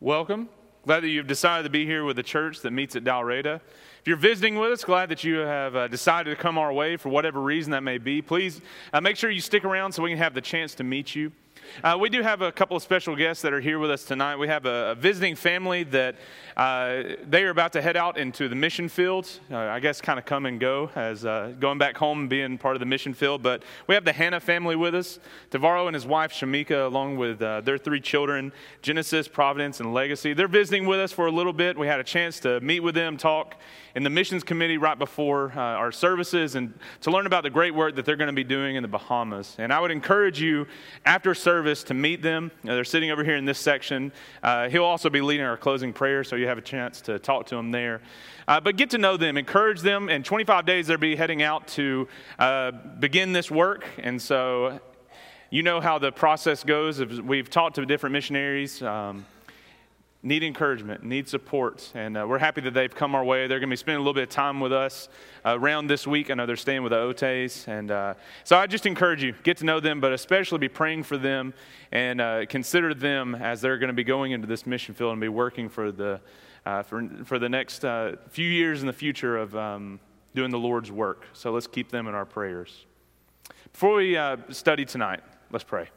Welcome. Glad that you've decided to be here with the church that meets at Dalraida. If you're visiting with us, glad that you have uh, decided to come our way for whatever reason that may be. Please uh, make sure you stick around so we can have the chance to meet you. Uh, we do have a couple of special guests that are here with us tonight. We have a, a visiting family that uh, they are about to head out into the mission field. Uh, I guess kind of come and go as uh, going back home and being part of the mission field. But we have the Hannah family with us. Tavaro and his wife Shamika, along with uh, their three children, Genesis, Providence, and Legacy. They're visiting with us for a little bit. We had a chance to meet with them, talk in the missions committee right before uh, our services, and to learn about the great work that they're going to be doing in the Bahamas. And I would encourage you after service to meet them. Uh, they're sitting over here in this section. Uh, he'll also be leading our closing prayer, so you have a chance to talk to him there. Uh, but get to know them, encourage them. In 25 days, they'll be heading out to uh, begin this work. And so you know how the process goes. We've talked to different missionaries. Um, need encouragement, need support. And uh, we're happy that they've come our way. They're going to be spending a little bit of time with us uh, around this week. I know they're staying with the Otes. And uh, so I just encourage you, get to know them, but especially be praying for them and uh, consider them as they're going to be going into this mission field and be working for the, uh, for, for the next uh, few years in the future of um, doing the Lord's work. So let's keep them in our prayers. Before we study tonight, let's pray.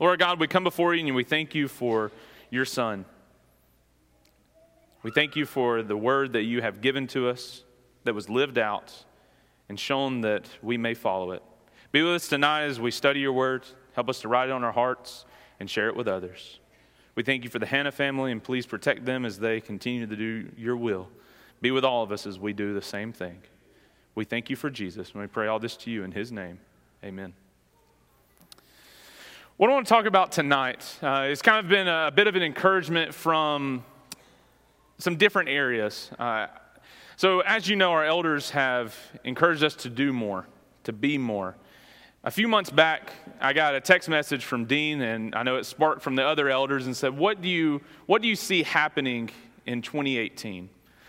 Lord God, we come before you and we thank you for your Son. We thank you for the word that you have given to us that was lived out and shown that we may follow it. Be with us tonight as we study your word. Help us to write it on our hearts and share it with others. We thank you for the Hannah family and please protect them as they continue to do your will. Be with all of us as we do the same thing. We thank you for Jesus and we pray all this to you in his name. Amen. What I want to talk about tonight uh, has kind of been a, bit of an encouragement from some different areas. Uh, so, as you know, our elders have encouraged us to do more, to be more. A few months back, I got a text message from Dean, and I know it sparked from the other elders and said, What do you, what do you see happening in 2018?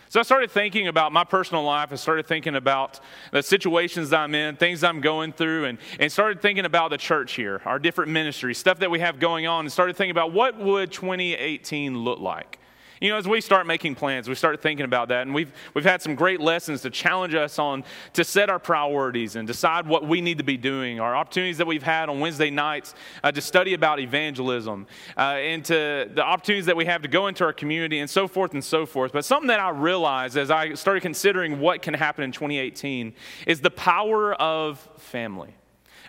So I started thinking about my personal life. I started thinking about the situations I'm in, things I'm going through, and, and started thinking about the church here, our different ministries, stuff that we have going on, and started thinking about what would 2018 look like. You know, as we start making plans, we start thinking about that, and we've, we've had some great lessons to challenge us on to set our priorities and decide what we need to be doing. Our opportunities that we've had on Wednesday nights uh, to study about evangelism, uh, and to the opportunities that we have to go into our community, and so forth and so forth. But something that I realized as I started considering what can happen in 2018 is the power of family.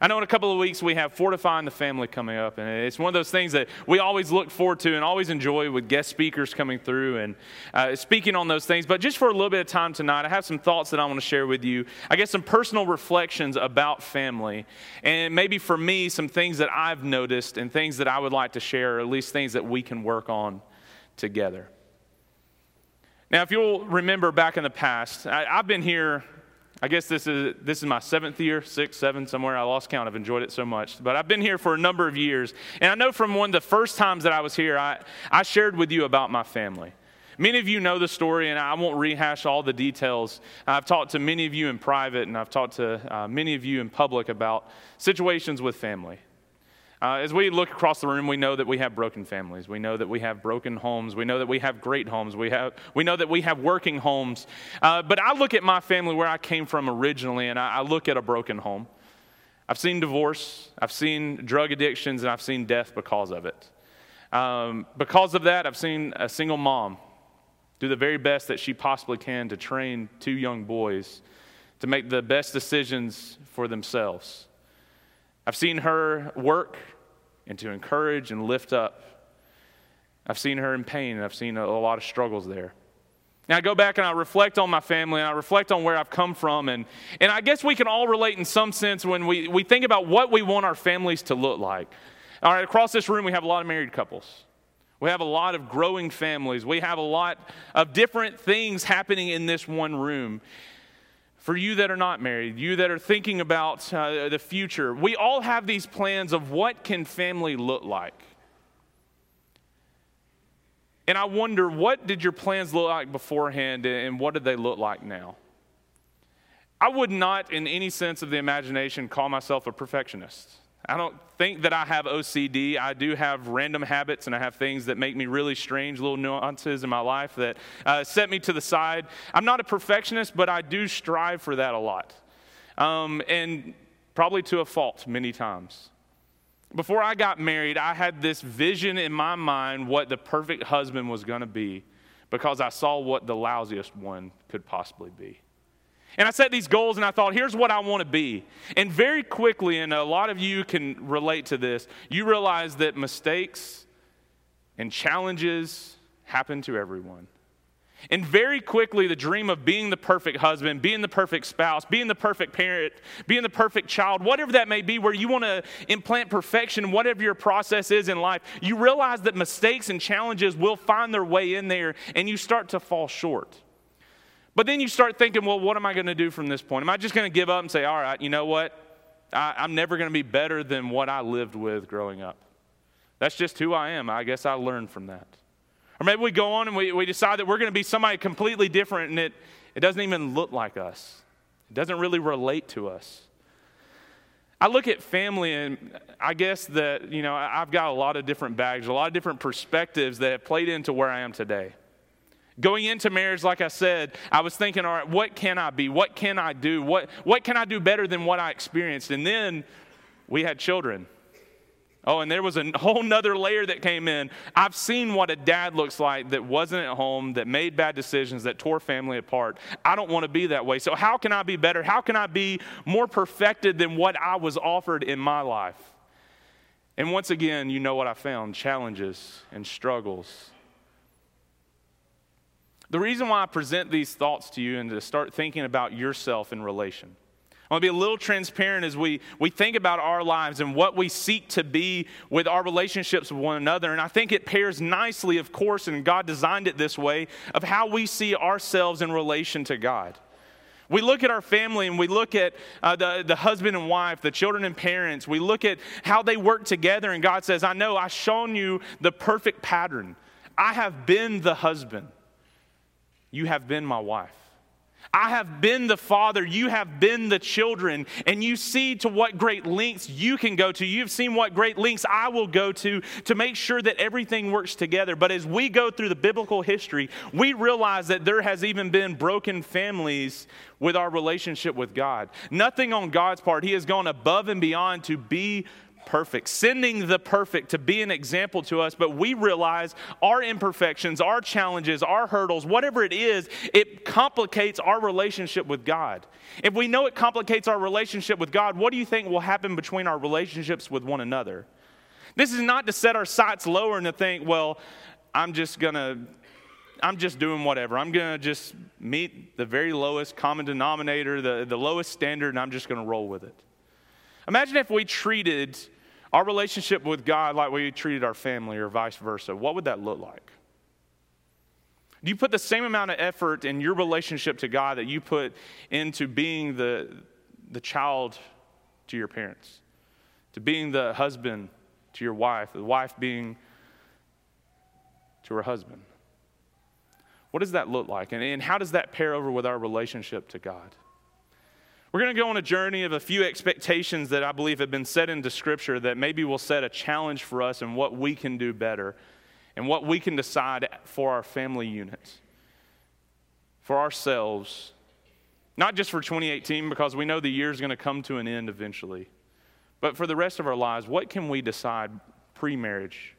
I know in a couple of weeks we have Fortifying the Family coming up, and it's one of those things that we always look forward to and always enjoy with guest speakers coming through and uh, speaking on those things. But just for a little bit of time tonight, I have some thoughts that I want to share with you. I guess some personal reflections about family, and maybe for me, some things that I've noticed and things that I would like to share, or at least things that we can work on together. Now, if you'll remember back in the past, I, have been here I guess this is, this is my seventh year, six, seven, somewhere. I lost count. I've enjoyed it so much. But I've been here for a number of years. And I know from one of the first times that I was here, I, I shared with you about my family. Many of you know the story, and I won't rehash all the details. I've talked to many of you in private, and I've talked to uh, many of you in public about situations with family. Uh, as we look across the room, we know that we have broken families. We know that we have broken homes. We know that we have great homes. We, have, we know that we have working homes. Uh, but I look at my family where I came from originally, and I, I look at a broken home. I've seen divorce, I've seen drug addictions, and I've seen death because of it. Um, because of that, I've seen a single mom do the very best that she possibly can to train two young boys to make the best decisions for themselves. I've seen her work and to encourage and lift up. I've seen her in pain and I've seen a, a lot of struggles there. Now I go back and I reflect on my family and I reflect on where I've come from. And, and I guess we can all relate in some sense when we, we think about what we want our families to look like. All right, across this room, we have a lot of married couples. We have a lot of growing families. We have a lot of different things happening in this one room for you that are not married, you that are thinking about uh, the future, we all have these plans of what can family look like. And I wonder, what did your plans look like beforehand and what did they look like now? I would not, in any sense of the imagination, call myself a perfectionist. I don't think that I have OCD. I do have random habits and I have things that make me really strange, little nuances in my life that uh, set me to the side. I'm not a perfectionist, but I do strive for that a lot. Um, and probably to a fault many times. Before I got married, I had this vision in my mind what the perfect husband was going to be because I saw what the lousiest one could possibly be. And I set these goals and I thought, here's what I want to be. And very quickly, and a lot of you can relate to this, you realize that mistakes and challenges happen to everyone. And very quickly, the dream of being the perfect husband, being the perfect spouse, being the perfect parent, being the perfect child, whatever that may be, where you want to implant perfection, whatever your process is in life, you realize that mistakes and challenges will find their way in there and you start to fall short. But then you start thinking, well, what am I going to do from this point? Am I just going to give up and say, all right, you know what? I, I'm never going to be better than what I lived with growing up. That's just who I am. I guess I learned from that. Or maybe we go on and we, we decide that we're going to be somebody completely different and it, it doesn't even look like us, it doesn't really relate to us. I look at family and I guess that, you know, I've got a lot of different bags, a lot of different perspectives that have played into where I am today. Going into marriage, like I said, I was thinking, all right, what can I be? What can I do? What, what can I do better than what I experienced? And then we had children. Oh, and there was a whole nother layer that came in. I've seen what a dad looks like that wasn't at home, that made bad decisions, that tore family apart. I don't want to be that way. So, how can I be better? How can I be more perfected than what I was offered in my life? And once again, you know what I found challenges and struggles the reason why I present these thoughts to you and to start thinking about yourself in relation. I want to be a little transparent as we, we think about our lives and what we seek to be with our relationships with one another. And I think it pairs nicely, of course, and God designed it this way, of how we see ourselves in relation to God. We look at our family and we look at uh, the, the husband and wife, the children and parents. We look at how they work together, and God says, I know I've shown you the perfect pattern. I have been the husband. You have been my wife. I have been the father, you have been the children, and you see to what great lengths you can go to. You've seen what great lengths I will go to to make sure that everything works together. But as we go through the biblical history, we realize that there has even been broken families with our relationship with God. Nothing on God's part. He has gone above and beyond to be perfect, sending the perfect to be an example to us, but we realize our imperfections, our challenges, our hurdles, whatever it is, it complicates our relationship with God. If we know it complicates our relationship with God, what do you think will happen between our relationships with one another? This is not to set our sights lower and to think, well, I'm just going to I'm just doing whatever. I'm going to just meet the very lowest common denominator, the, the lowest standard, and I'm just going to roll with it. Imagine if we treated our relationship with God like we treated our family or vice versa, what would that look like? Do you put the same amount of effort in your relationship to God that you put into being the, the child to your parents, to being the husband to your wife, the wife being to her husband? What does that look like? And, and how does that pair over with our relationship to God? We're going to go on a journey of a few expectations that I believe have been set into Scripture that maybe will set a challenge for us and what we can do better and what we can decide for our family units, for ourselves, not just for 2018 because we know the year is going to come to an end eventually, but for the rest of our lives, what can we decide pre marriage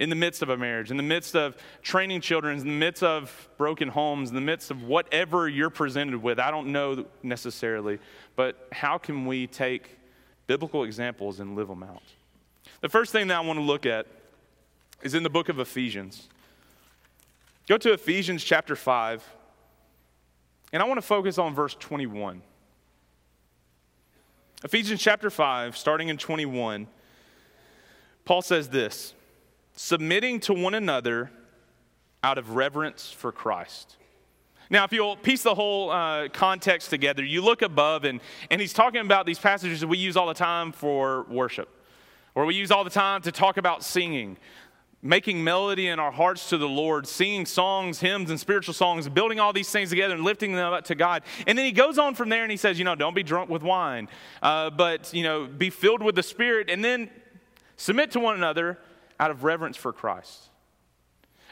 in the midst of a marriage, in the midst of training children, in the midst of broken homes, in the midst of whatever you're presented with. I don't know necessarily, but how can we take biblical examples and live them out? The first thing that I want to look at is in the book of Ephesians. Go to Ephesians chapter 5, and I want to focus on verse 21. Ephesians chapter 5, starting in 21, Paul says this submitting to one another out of reverence for Christ. Now, if you'll piece the whole uh, context together, you look above, and, and he's talking about these passages that we use all the time for worship, or we use all the time to talk about singing. making melody in our hearts to the Lord, singing songs, hymns, and spiritual songs, building all these things together and lifting them up to God. And then he goes on from there and he says, you know, don't be drunk with wine, uh, but, you know, be filled with the Spirit and then submit to one another out of reverence for Christ.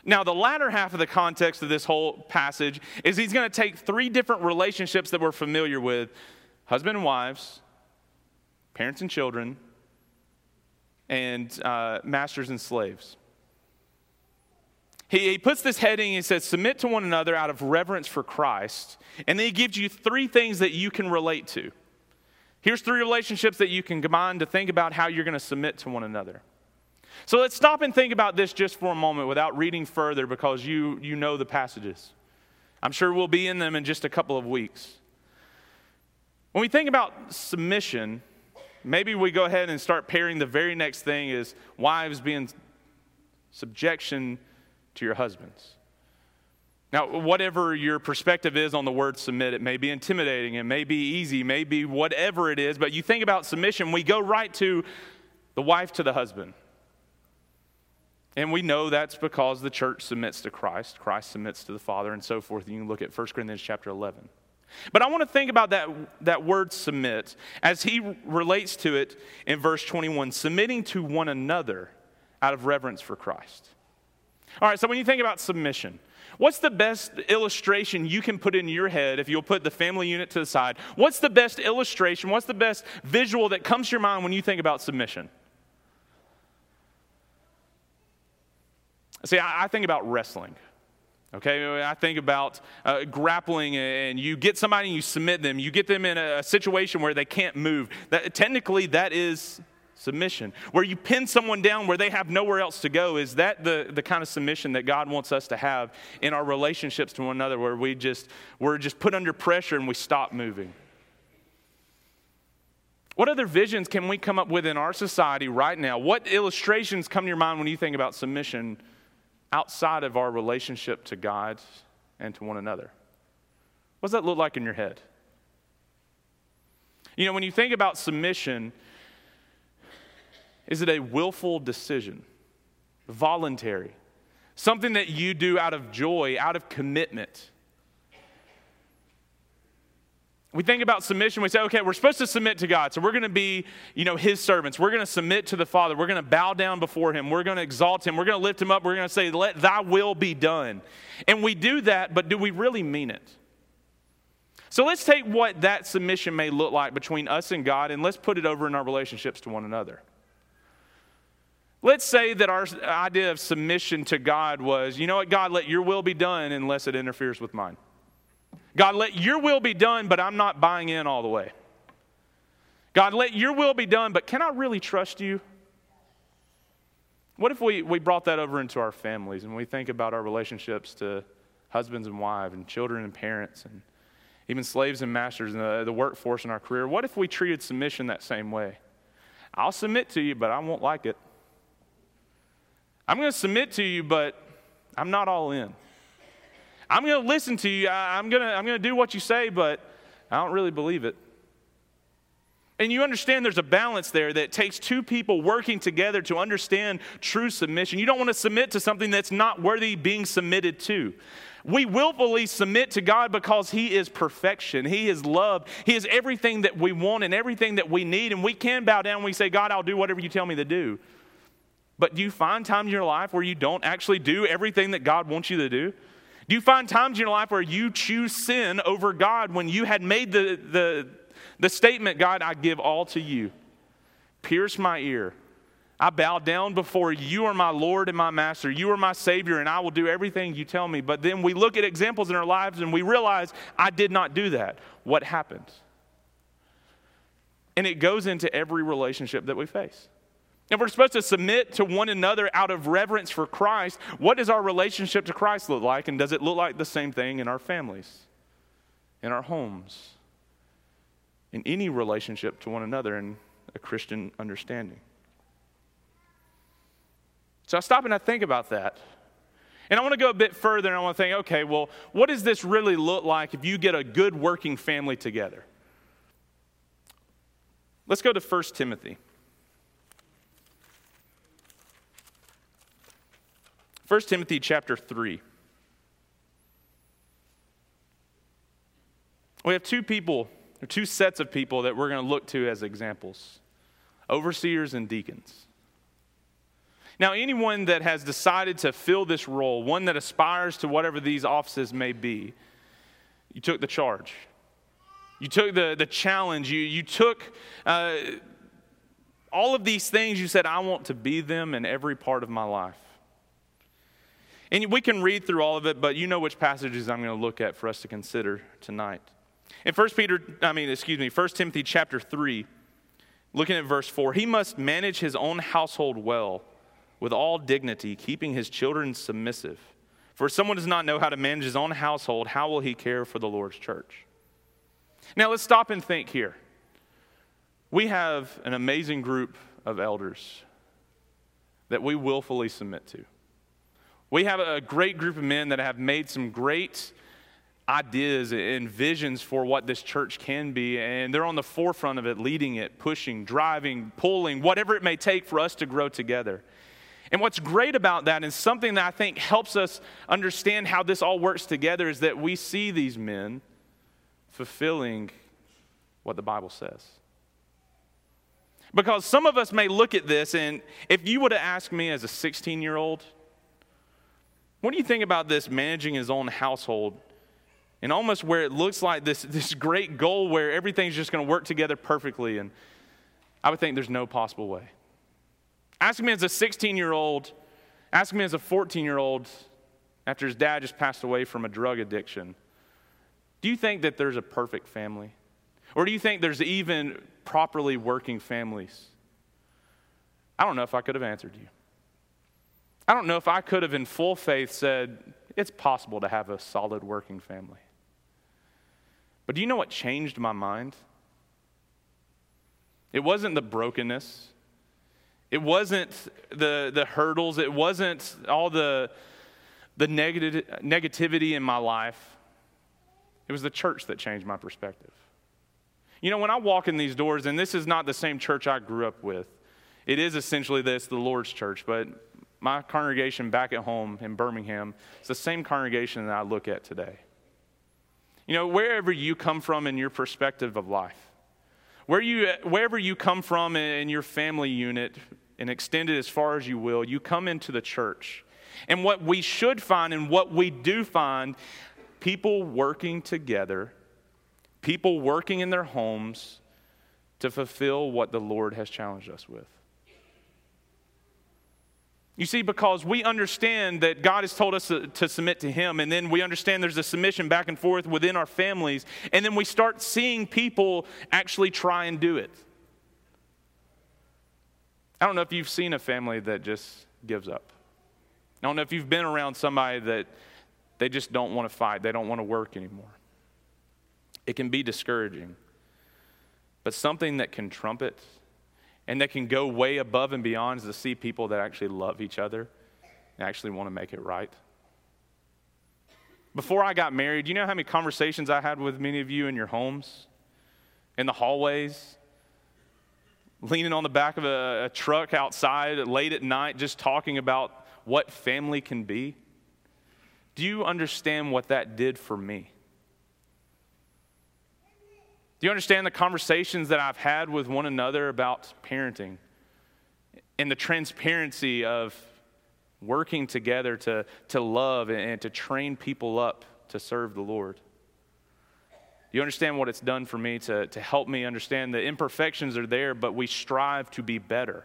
Now, the latter half of the context of this whole passage is he's going to take three different relationships that we're familiar with husband and wives, parents and children, and uh, masters and slaves. He, he puts this heading, he says, Submit to one another out of reverence for Christ. And then he gives you three things that you can relate to. Here's three relationships that you can combine to think about how you're going to submit to one another. So let's stop and think about this just for a moment without reading further because you, you know the passages. I'm sure we'll be in them in just a couple of weeks. When we think about submission, maybe we go ahead and start pairing the very next thing is wives being subjection to your husbands. Now, whatever your perspective is on the word submit, it may be intimidating, it may be easy, may be whatever it is, but you think about submission, we go right to the wife to the husband. And we know that's because the church submits to Christ, Christ submits to the Father, and so forth. You can look at 1 Corinthians chapter 11. But I want to think about that, that word submit as he relates to it in verse 21 submitting to one another out of reverence for Christ. All right, so when you think about submission, what's the best illustration you can put in your head if you'll put the family unit to the side? What's the best illustration? What's the best visual that comes to your mind when you think about submission? See, I, I think about wrestling. Okay, I think about uh, grappling, and you get somebody and you submit them. You get them in a, situation where they can't move. That, technically, that is submission. Where you pin someone down where they have nowhere else to go, is that the, the kind of submission that God wants us to have in our relationships to one another, where we just, we're just put under pressure and we stop moving? What other visions can we come up with in our society right now? What illustrations come to your mind when you think about submission outside of our relationship to God and to one another? What does that look like in your head? You know, when you think about submission, is it a willful decision? Voluntary? Something that you do out of joy, out of commitment? We think about submission, we say, okay, we're supposed to submit to God. So we're going to be, you know, his servants. We're going to submit to the Father. We're going to bow down before him. We're going to exalt him. We're going to lift him up. We're going to say, let thy will be done. And we do that, but do we really mean it? So let's take what that submission may look like between us and God and let's put it over in our relationships to one another. Let's say that our idea of submission to God was, you know what, God, let your will be done unless it interferes with mine. God, let your will be done, but I'm not buying in all the way. God, let your will be done, but can I really trust you? What if we, we brought that over into our families and we think about our relationships to husbands and wives and children and parents and even slaves and masters and the, the workforce in our career? What if we treated submission that same way? I'll submit to you, but I won't like it. I'm going to submit to you, but I'm not all in. I'm going to listen to you. I'm going to, I'm going to do what you say, but I don't really believe it. And you understand there's a balance there that takes two people working together to understand true submission. You don't want to submit to something that's not worthy being submitted to. We willfully submit to God because He is perfection. He is love. He is everything that we want and everything that we need. And we can bow down and we say, God, I'll do whatever you tell me to do. But do you find times in your life where you don't actually do everything that God wants you to do? Do you find times in your life where you choose sin over God when you had made the, the, the statement, God, I give all to you? Pierce my ear. I bow down before you. You are my Lord and my Master. You are my Savior, and I will do everything you tell me. But then we look at examples in our lives and we realize, I did not do that. What happened? And it goes into every relationship that we face. And we're supposed to submit to one another out of reverence for Christ. What does our relationship to Christ look like? And does it look like the same thing in our families, in our homes, in any relationship to one another in a Christian understanding? So I stop and I think about that. And I want to go a bit further and I want to think, okay, well, what does this really look like if you get a good working family together? Let's go to 1 Timothy. 1 Timothy chapter 3. We have two people, or two sets of people that we're going to look to as examples overseers and deacons. Now, anyone that has decided to fill this role, one that aspires to whatever these offices may be, you took the charge. You took the, the challenge. You, you took uh, all of these things. You said, I want to be them in every part of my life. And we can read through all of it, but you know which passages I'm going to look at for us to consider tonight. In 1 Peter, I mean, excuse me, 1 Timothy chapter 3, looking at verse 4, he must manage his own household well with all dignity, keeping his children submissive. For if someone does not know how to manage his own household, how will he care for the Lord's church? Now let's stop and think here. We have an amazing group of elders that we willfully submit to. We have a great group of men that have made some great ideas and visions for what this church can be, and they're on the forefront of it, leading it, pushing, driving, pulling, whatever it may take for us to grow together. And what's great about that is something that I think helps us understand how this all works together is that we see these men fulfilling what the Bible says. Because some of us may look at this, and if you would have asked me as a 16 year old, what do you think about this managing his own household? And almost where it looks like this, this great goal where everything's just going to work together perfectly. And I would think there's no possible way. Ask me as a 16 year old, ask me as a 14 year old after his dad just passed away from a drug addiction. Do you think that there's a perfect family? Or do you think there's even properly working families? I don't know if I could have answered you. I don't know if I could have, in full faith, said, it's possible to have a solid working family. But do you know what changed my mind? It wasn't the brokenness, it wasn't the, the hurdles, it wasn't all the, the negative, negativity in my life. It was the church that changed my perspective. You know, when I walk in these doors, and this is not the same church I grew up with, it is essentially this, the Lord's church, but my congregation back at home in Birmingham is the same congregation that I look at today. You know, wherever you come from in your perspective of life, where you, wherever you come from in your family unit and extend it as far as you will, you come into the church. And what we should find and what we do find, people working together, people working in their homes to fulfill what the Lord has challenged us with. You see, because we understand that God has told us to, to, submit to Him, and then we understand there's a submission back and forth within our families, and then we start seeing people actually try and do it. I don't know if you've seen a family that just gives up. I don't know if you've been around somebody that they just don't want to fight, they don't want to work anymore. It can be discouraging. But something that can trumpet and that can go way above and beyond is to see people that actually love each other and actually want to make it right. Before I got married, you know how many conversations I had with many of you in your homes, in the hallways, leaning on the back of a, a truck outside late at night, just talking about what family can be? Do you understand what that did for me? Do you understand the conversations that I've had with one another about parenting and the transparency of working together to, to love and to train people up to serve the Lord? You understand what it's done for me to, to help me understand the imperfections are there, but we strive to be better?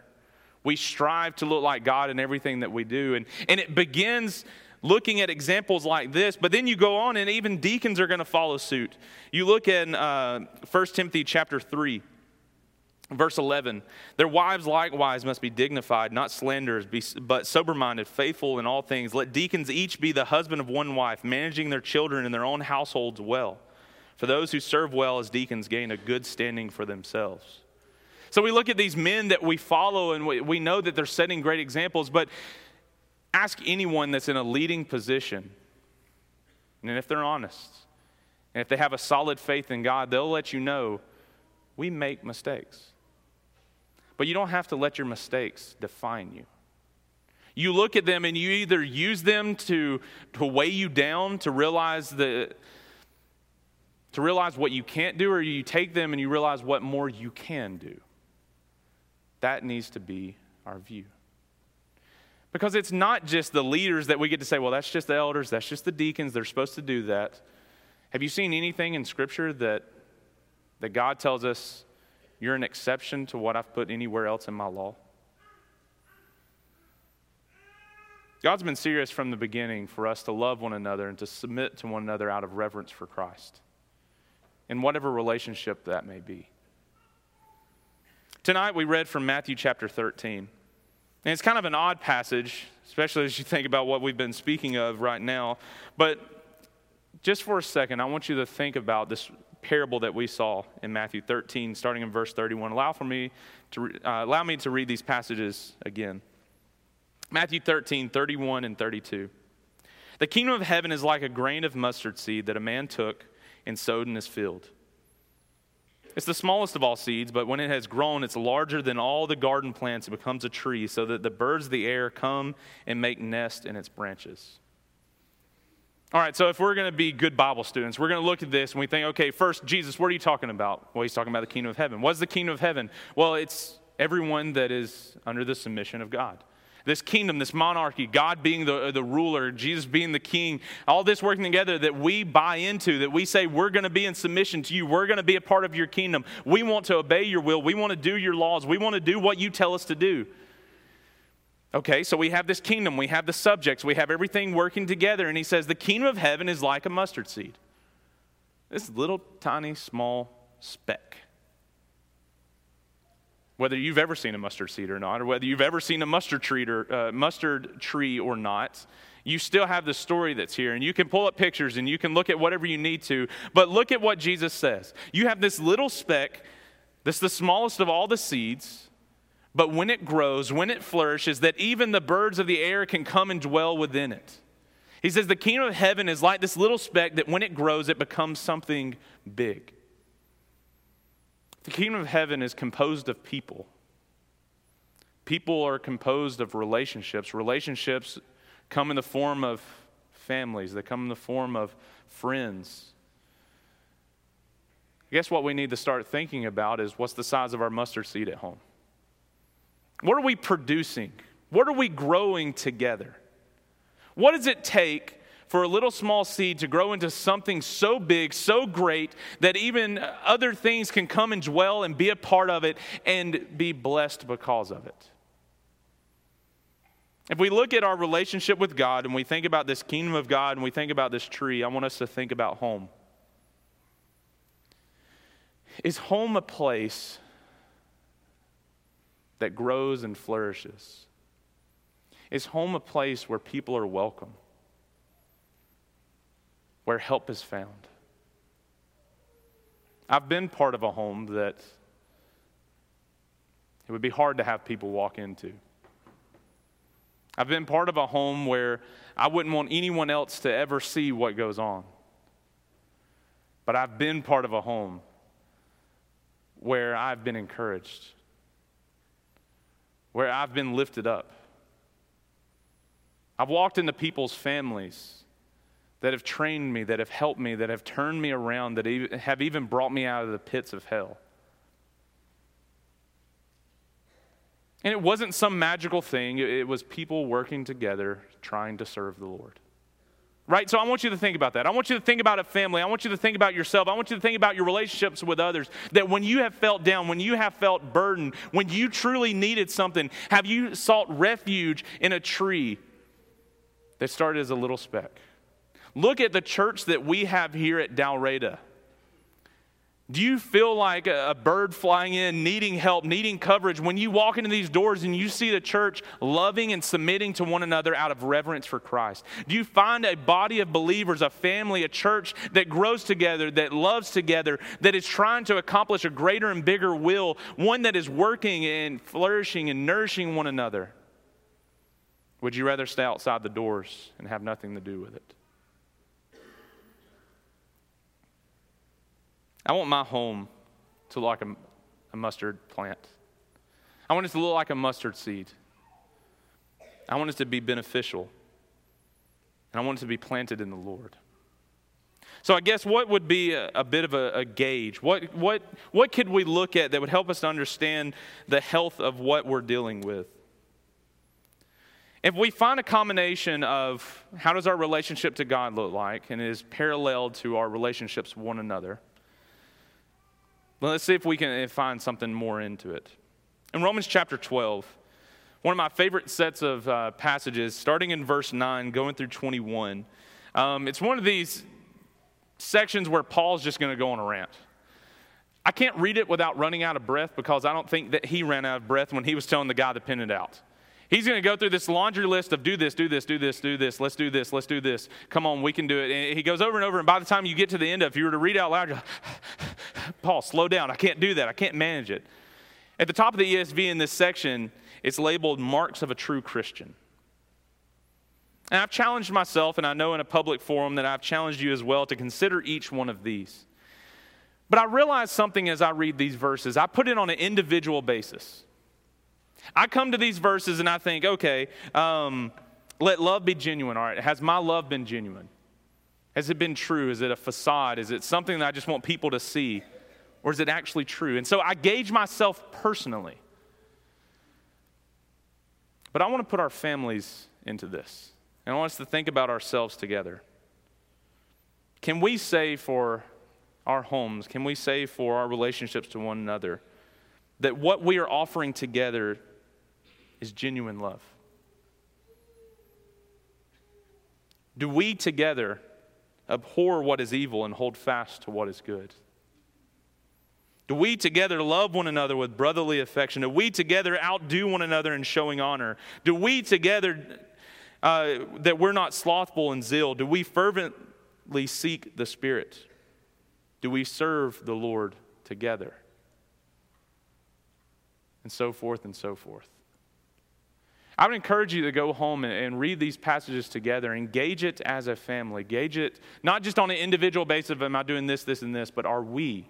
We strive to look like God in everything that we do. And, and it begins looking at examples like this, but then you go on and even deacons are going to follow suit. You look in uh, 1 Timothy chapter 3. Verse 11, their wives likewise must be dignified, not slanderers, but sober minded, faithful in all things. Let deacons each be the husband of one wife, managing their children and their own households well. For those who serve well as deacons gain a good standing for themselves. So we look at these men that we follow and we, we know that they're setting great examples, but Ask anyone that's in a leading position, and if they're honest, and if they have a solid faith in God, they'll let you know we make mistakes. But you don't have to let your mistakes define you. You look at them and you either use them to, to weigh you down, to realize the to realize what you can't do, or you take them and you realize what more you can do. That needs to be our view. Because it's not just the leaders that we get to say, well, that's just the elders, that's just the deacons, they're supposed to do that. Have you seen anything in Scripture that, that God tells us you're an exception to what I've put anywhere else in my law? God's been serious from the beginning for us to love one another and to submit to one another out of reverence for Christ, in whatever relationship that may be. Tonight we read from Matthew chapter 13. And it's kind of an odd passage, especially as you think about what we've been speaking of right now. But just for a second, I want you to think about this parable that we saw in Matthew 13, starting in verse 31. Allow for me to uh, allow me to read these passages again. Matthew 13, 31 and 32. The kingdom of heaven is like a grain of mustard seed that a man took and sowed in his field. It's the smallest of all seeds, but when it has grown, it's larger than all the garden plants. It becomes a tree, so that the birds of the air come and make nest in its branches. All right, so if we're going to be good Bible students, we're going to look at this and we think, okay, first, Jesus, what are you talking about? Well, he's talking about the kingdom of heaven. What's the kingdom of heaven? Well, it's everyone that is under the submission of God this kingdom, this monarchy, God being the, the ruler, Jesus being the king, all this working together that we buy into, that we say we're going to be in submission to you, we're going to be a part of your kingdom. We want to obey your will, we want to do your laws, we want to do what you tell us to do. Okay, so we have this kingdom, we have the subjects, we have everything working together, and he says the kingdom of heaven is like a mustard seed. This little tiny small speck whether you've ever seen a mustard seed or not, or whether you've ever seen a mustard tree or, uh, mustard tree or not, you still have the story that's here. And you can pull up pictures and you can look at whatever you need to. But look at what Jesus says. You have this little speck, that's the smallest of all the seeds. But when it grows, when it flourishes, that even the birds of the air can come and dwell within it. He says the kingdom of heaven is like this little speck that when it grows, it becomes something big. The kingdom of heaven is composed of people. People are composed of relationships. Relationships come in the form of families, they come in the form of friends. I guess what we need to start thinking about is what's the size of our mustard seed at home? What are we producing? What are we growing together? What does it take for a little small seed to grow into something so big, so great, that even other things can come and dwell and be a part of it and be blessed because of it. If we look at our relationship with God and we think about this kingdom of God and we think about this tree, I want us to think about home. Is home a place that grows and flourishes? Is home a place where people are welcome? Where help is found. I've been part of a home that it would be hard to have people walk into. I've been part of a home where I wouldn't want anyone else to ever see what goes on. But I've been part of a home where I've been encouraged, where I've been lifted up. I've walked into people's families that have trained me, that have helped me, that have turned me around, that have even brought me out of the pits of hell. And it wasn't some magical thing, it was people working together trying to serve the Lord. Right? So I want you to think about that. I want you to think about a family. I want you to think about yourself. I want you to think about your relationships with others. That when you have felt down, when you have felt burdened, when you truly needed something, have you sought refuge in a tree that started as a little speck? Look at the church that we have here at Dalraida. Do you feel like a bird flying in, needing help, needing coverage when you walk into these doors and you see the church loving and submitting to one another out of reverence for Christ? Do you find a body of believers, a family, a church that grows together, that loves together, that is trying to accomplish a greater and bigger will, one that is working and flourishing and nourishing one another? Would you rather stay outside the doors and have nothing to do with it? I want my home to look like a, a mustard plant. I want it to look like a mustard seed. I want it to be beneficial. And I want it to be planted in the Lord. So I guess what would be a, a bit of a, a, gauge? What, what, what could we look at that would help us to understand the health of what we're dealing with? If we find a combination of how does our relationship to God look like and is parallel to our relationships one another, well, let's see if we can find something more into it. In Romans chapter 12, one of my favorite sets of uh, passages, starting in verse 9, going through 21, um, it's one of these sections where Paul's just going to go on a rant. I can't read it without running out of breath because I don't think that he ran out of breath when he was telling the guy to pin it out. He's going to go through this laundry list of do this, do this, do this, do this, let's do this, let's do this. Come on, we can do it. And he goes over and over, and by the time you get to the end of if you were to read out loud, like, Paul, slow down. I can't do that. I can't manage it. At the top of the ESV in this section, it's labeled Marks of a True Christian. And I've challenged myself, and I know in a public forum that I've challenged you as well to consider each one of these. But I realize something as I read these verses. I put it on an individual basis. I come to these verses and I think, okay, um, let love be genuine. All right, has my love been genuine? Has it been true? Is it a facade? Is it something that I just want people to see? Or is it actually true? And so I gauge myself personally. But I want to put our families into this. And I want us to think about ourselves together. Can we say for our homes, can we say for our relationships to one another, that what we are offering together is genuine love? Do we together abhor what is evil and hold fast to what is good? Do we together love one another with brotherly affection? Do we together outdo one another in showing honor? Do we together, uh, that we're not slothful in zeal, do we fervently seek the Spirit? Do we serve the Lord together? And so forth and so forth. I would encourage you to go home and, and, read these passages together. Engage it as a family. Gauge it not just on an individual basis of am I doing this, this, and this, but are we?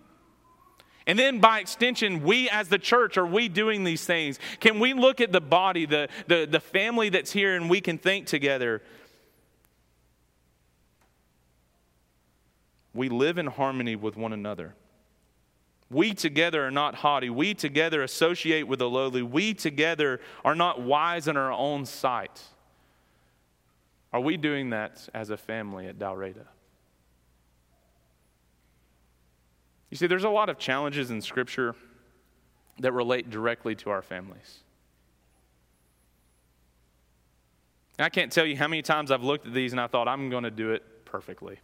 And then by extension, we as the church, are we doing these things? Can we look at the body, the, the, the family that's here, and we can think together? We live in harmony with one another. We together are not haughty. We together associate with the lowly. We together are not wise in our own sight. Are we doing that as a family at Dalraida? You see, there's a lot of challenges in Scripture that relate directly to our families. I can't tell you how many times I've looked at these and I thought, I'm going to do it perfectly.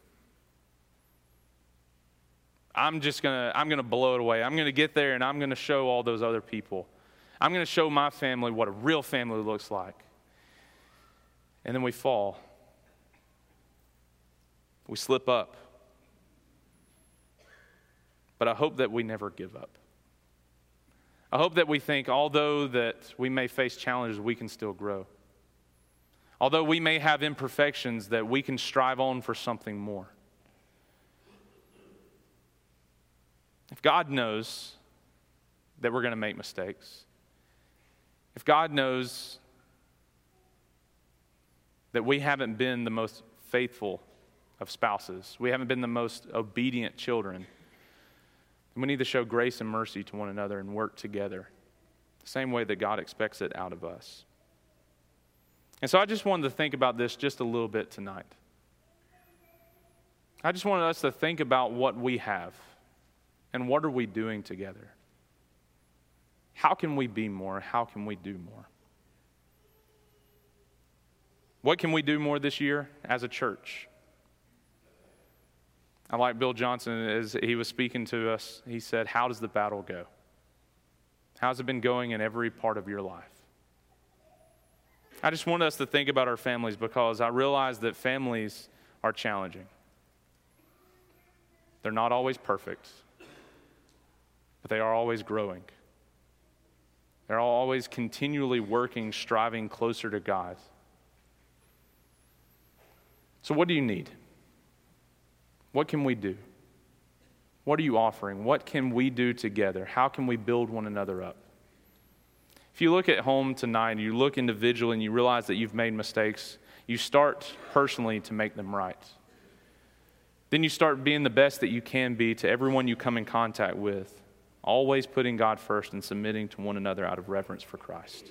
I'm just going to I'm going to blow it away. I'm going to get there and I'm going to show all those other people. I'm going to show my family what a real family looks like. And then we fall. We slip up. But I hope that we never give up. I hope that we think although that we may face challenges, we can still grow. Although we may have imperfections, that we can strive on for something more. If God knows that we're going to make mistakes, if God knows that we haven't been the most faithful of spouses, we haven't been the most obedient children, we need to show grace and mercy to one another and work together the same way that God expects it out of us. And so I just wanted to think about this just a little bit tonight. I just wanted us to think about what we have and what are we doing together? How can we be more? How can we do more? What can we do more this year as a church? I like Bill Johnson as he was speaking to us. He said, How does the battle go? How's it been going in every part of your life? I just want us to think about our families because I realize that families are challenging. They're not always perfect, but they are always growing. They're always continually working, striving closer to God. So, what do you need? What can we do? What are you offering? What can we do together? How can we build one another up? If you look at home tonight, you look individually and you realize that you've made mistakes, you start personally to make them right. Then you start being the best that you can be to everyone you come in contact with always putting God first and submitting to one another out of reverence for Christ.